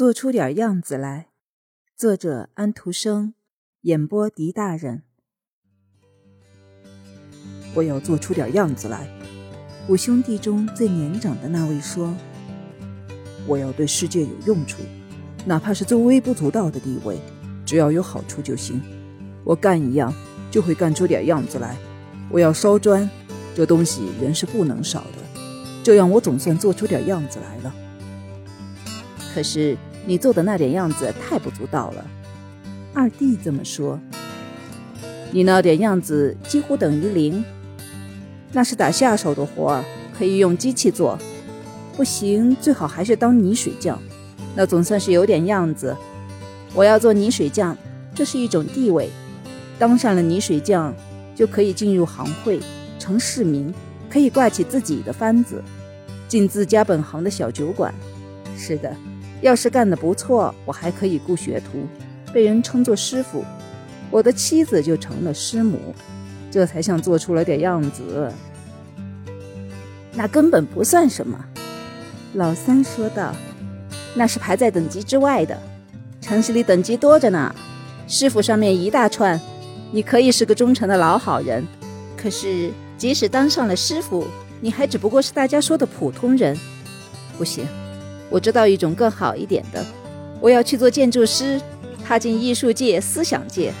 做出点样子来。作者：安徒生，演播：狄大人。我要做出点样子来。五兄弟中最年长的那位说：“我要对世界有用处，哪怕是最微不足道的地位，只要有好处就行。我干一样就会干出点样子来。我要烧砖，这东西人是不能少的，这样我总算做出点样子来了。可是你做的那点样子太不足道了。”二弟这么说：“你那点样子几乎等于零。”那是打下手的活儿，可以用机器做。不行，最好还是当泥水匠，那总算是有点样子。我要做泥水匠，这是一种地位。当上了泥水匠，就可以进入行会，成市民，可以挂起自己的幡子，进自家本行的小酒馆。是的，要是干得不错，我还可以雇学徒，被人称作师傅。我的妻子就成了师母。这才像做出了点样子，那根本不算什么。老三说道：“那是排在等级之外的，城市里等级多着呢。师傅上面一大串，你可以是个忠诚的老好人，可是即使当上了师傅，你还只不过是大家说的普通人。不行，我知道一种更好一点的，我要去做建筑师，踏进艺术界、思想界。”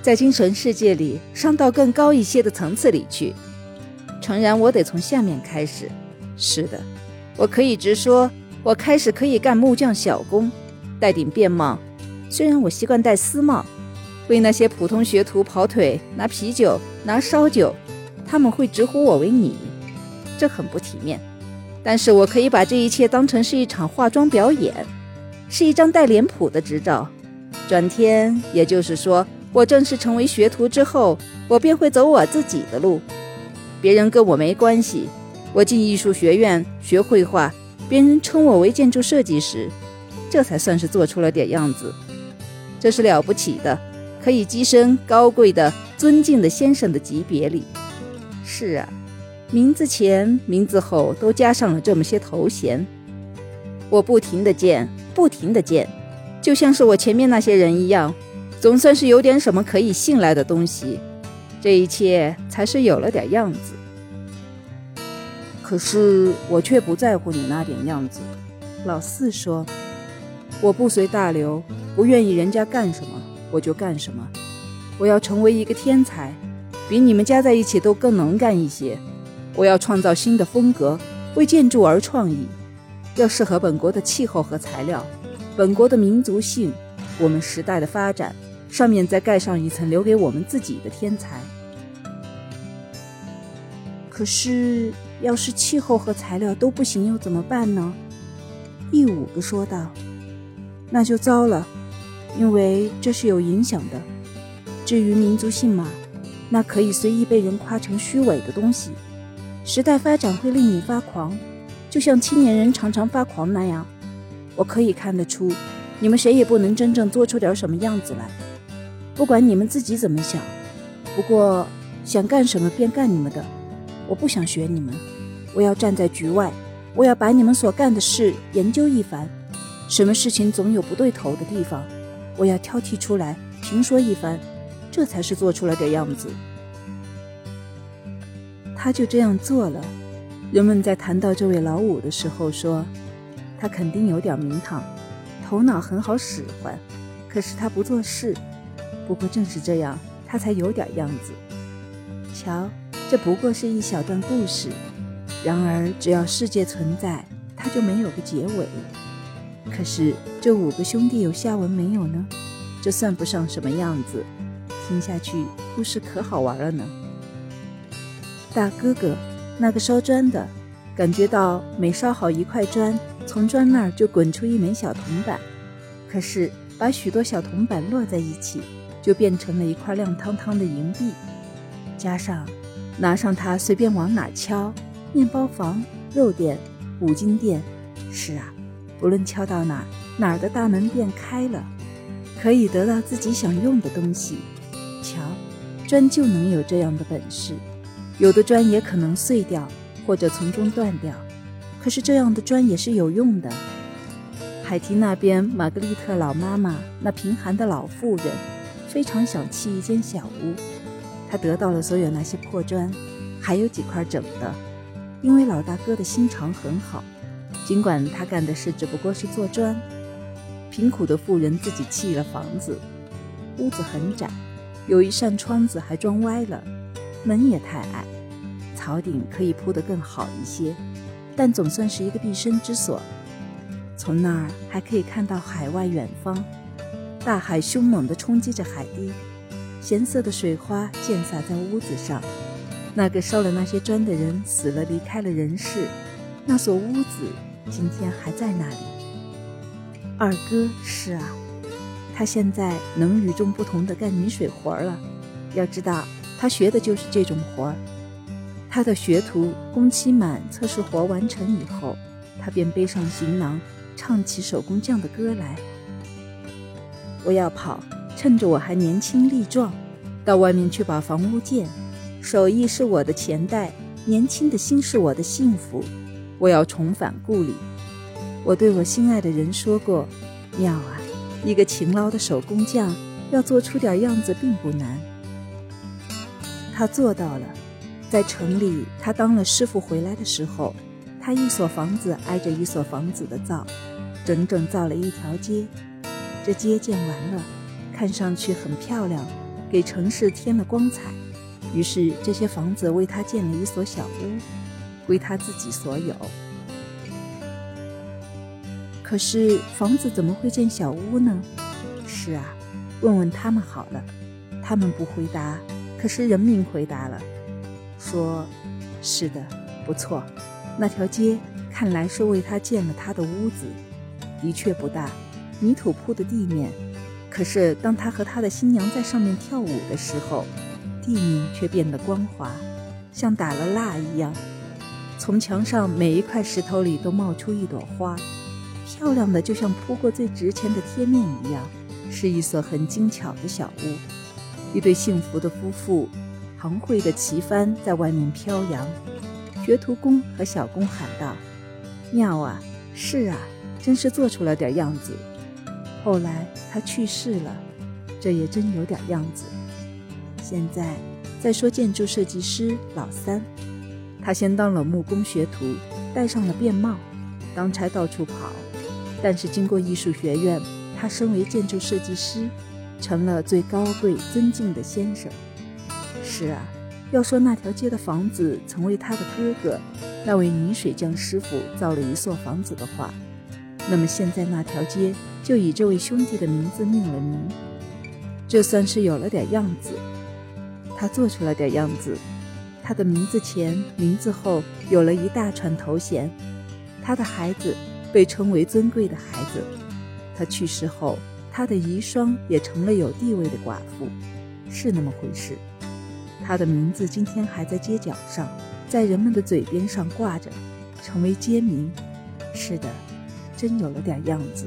在精神世界里上到更高一些的层次里去，诚然，我得从下面开始。是的，我可以直说，我开始可以干木匠小工，戴顶便帽。虽然我习惯戴丝帽，为那些普通学徒跑腿、拿啤酒、拿烧酒，他们会直呼我为你，这很不体面。但是我可以把这一切当成是一场化妆表演，是一张带脸谱的执照。转天，也就是说。我正式成为学徒之后，我便会走我自己的路，别人跟我没关系。我进艺术学院学绘画，别人称我为建筑设计师，这才算是做出了点样子。这是了不起的，可以跻身高贵的、尊敬的先生的级别里。是啊，名字前、名字后都加上了这么些头衔。我不停地建，不停地建，就像是我前面那些人一样。总算是有点什么可以信赖的东西，这一切才是有了点样子。可是我却不在乎你那点样子。老四说：“我不随大流，不愿意人家干什么我就干什么。我要成为一个天才，比你们加在一起都更能干一些。我要创造新的风格，为建筑而创意，要适合本国的气候和材料，本国的民族性，我们时代的发展。”上面再盖上一层留给我们自己的天才。可是，要是气候和材料都不行，又怎么办呢？第五个说道：“那就糟了，因为这是有影响的。至于民族性嘛，那可以随意被人夸成虚伪的东西。时代发展会令你发狂，就像青年人常常发狂那样。我可以看得出，你们谁也不能真正做出点什么样子来。”不管你们自己怎么想，不过想干什么便干你们的。我不想学你们，我要站在局外，我要把你们所干的事研究一番。什么事情总有不对头的地方，我要挑剔出来评说一番，这才是做出来的样子。他就这样做了。人们在谈到这位老五的时候说，他肯定有点名堂，头脑很好使唤，可是他不做事。不过正是这样，他才有点样子。瞧，这不过是一小段故事。然而，只要世界存在，它就没有个结尾。可是，这五个兄弟有下文没有呢？这算不上什么样子。听下去，故事可好玩了呢。大哥哥，那个烧砖的，感觉到每烧好一块砖，从砖那儿就滚出一枚小铜板。可是，把许多小铜板摞在一起。就变成了一块亮堂堂的银币，加上拿上它随便往哪敲，面包房、肉店、五金店，是啊，不论敲到哪，哪儿的大门便开了，可以得到自己想用的东西。瞧，砖就能有这样的本事，有的砖也可能碎掉或者从中断掉，可是这样的砖也是有用的。海堤那边，玛格丽特老妈妈那贫寒的老妇人非常想砌一间小屋。她得到了所有那些破砖，还有几块整的，因为老大哥的心肠很好。尽管他干的事只不过是做砖，贫苦的妇人自己砌了房子，屋子很窄，有一扇窗子还装歪了，门也太矮，草顶可以铺得更好一些，但总算是一个避身之所。从那儿还可以看到海外远方，大海凶猛地冲击着海堤，咸涩的水花溅洒在屋子上。那个烧了那些砖的人死了，离开了人世。那所屋子今天还在那里。二哥是啊，他现在能与众不同地干泥水活了。要知道，他学的就是这种活儿。他的学徒工期满，测试活完成以后，他便背上行囊。唱起手工匠的歌来。我要跑，趁着我还年轻力壮，到外面去把房屋建。手艺是我的钱袋，年轻的心是我的幸福。我要重返故里。我对我心爱的人说过：“妙啊，一个勤劳的手工匠要做出点样子并不难。”他做到了。在城里，他当了师傅回来的时候。他一所房子挨着一所房子的造，整整造了一条街。这街建完了，看上去很漂亮，给城市添了光彩。于是这些房子为他建了一所小屋，归他自己所有。可是房子怎么会建小屋呢？是啊，问问他们好了。他们不回答，可是人民回答了，说：“是的，不错。”那条街看来是为他建了他的屋子，的确不大，泥土铺的地面。可是当他和他的新娘在上面跳舞的时候，地面却变得光滑，像打了蜡一样。从墙上每一块石头里都冒出一朵花，漂亮的就像铺过最值钱的贴面一样。是一所很精巧的小屋，一对幸福的夫妇，行会的旗帆在外面飘扬。学徒工和小工喊道：“妙啊，是啊，真是做出了点样子。”后来他去世了，这也真有点样子。现在再说建筑设计师老三，他先当了木工学徒，戴上了便帽，当差到处跑。但是经过艺术学院，他升为建筑设计师，成了最高贵尊敬的先生。是啊。要说那条街的房子曾为他的哥哥，那位泥水匠师傅造了一座房子的话，那么现在那条街就以这位兄弟的名字命了名，这算是有了点样子。他做出了点样子，他的名字前、名字后有了一大串头衔，他的孩子被称为尊贵的孩子，他去世后，她的遗孀也成了有地位的寡妇，是那么回事。她的名字今天还在街角上，在人们的嘴边上挂着，成为街名。是的，真有了点样子。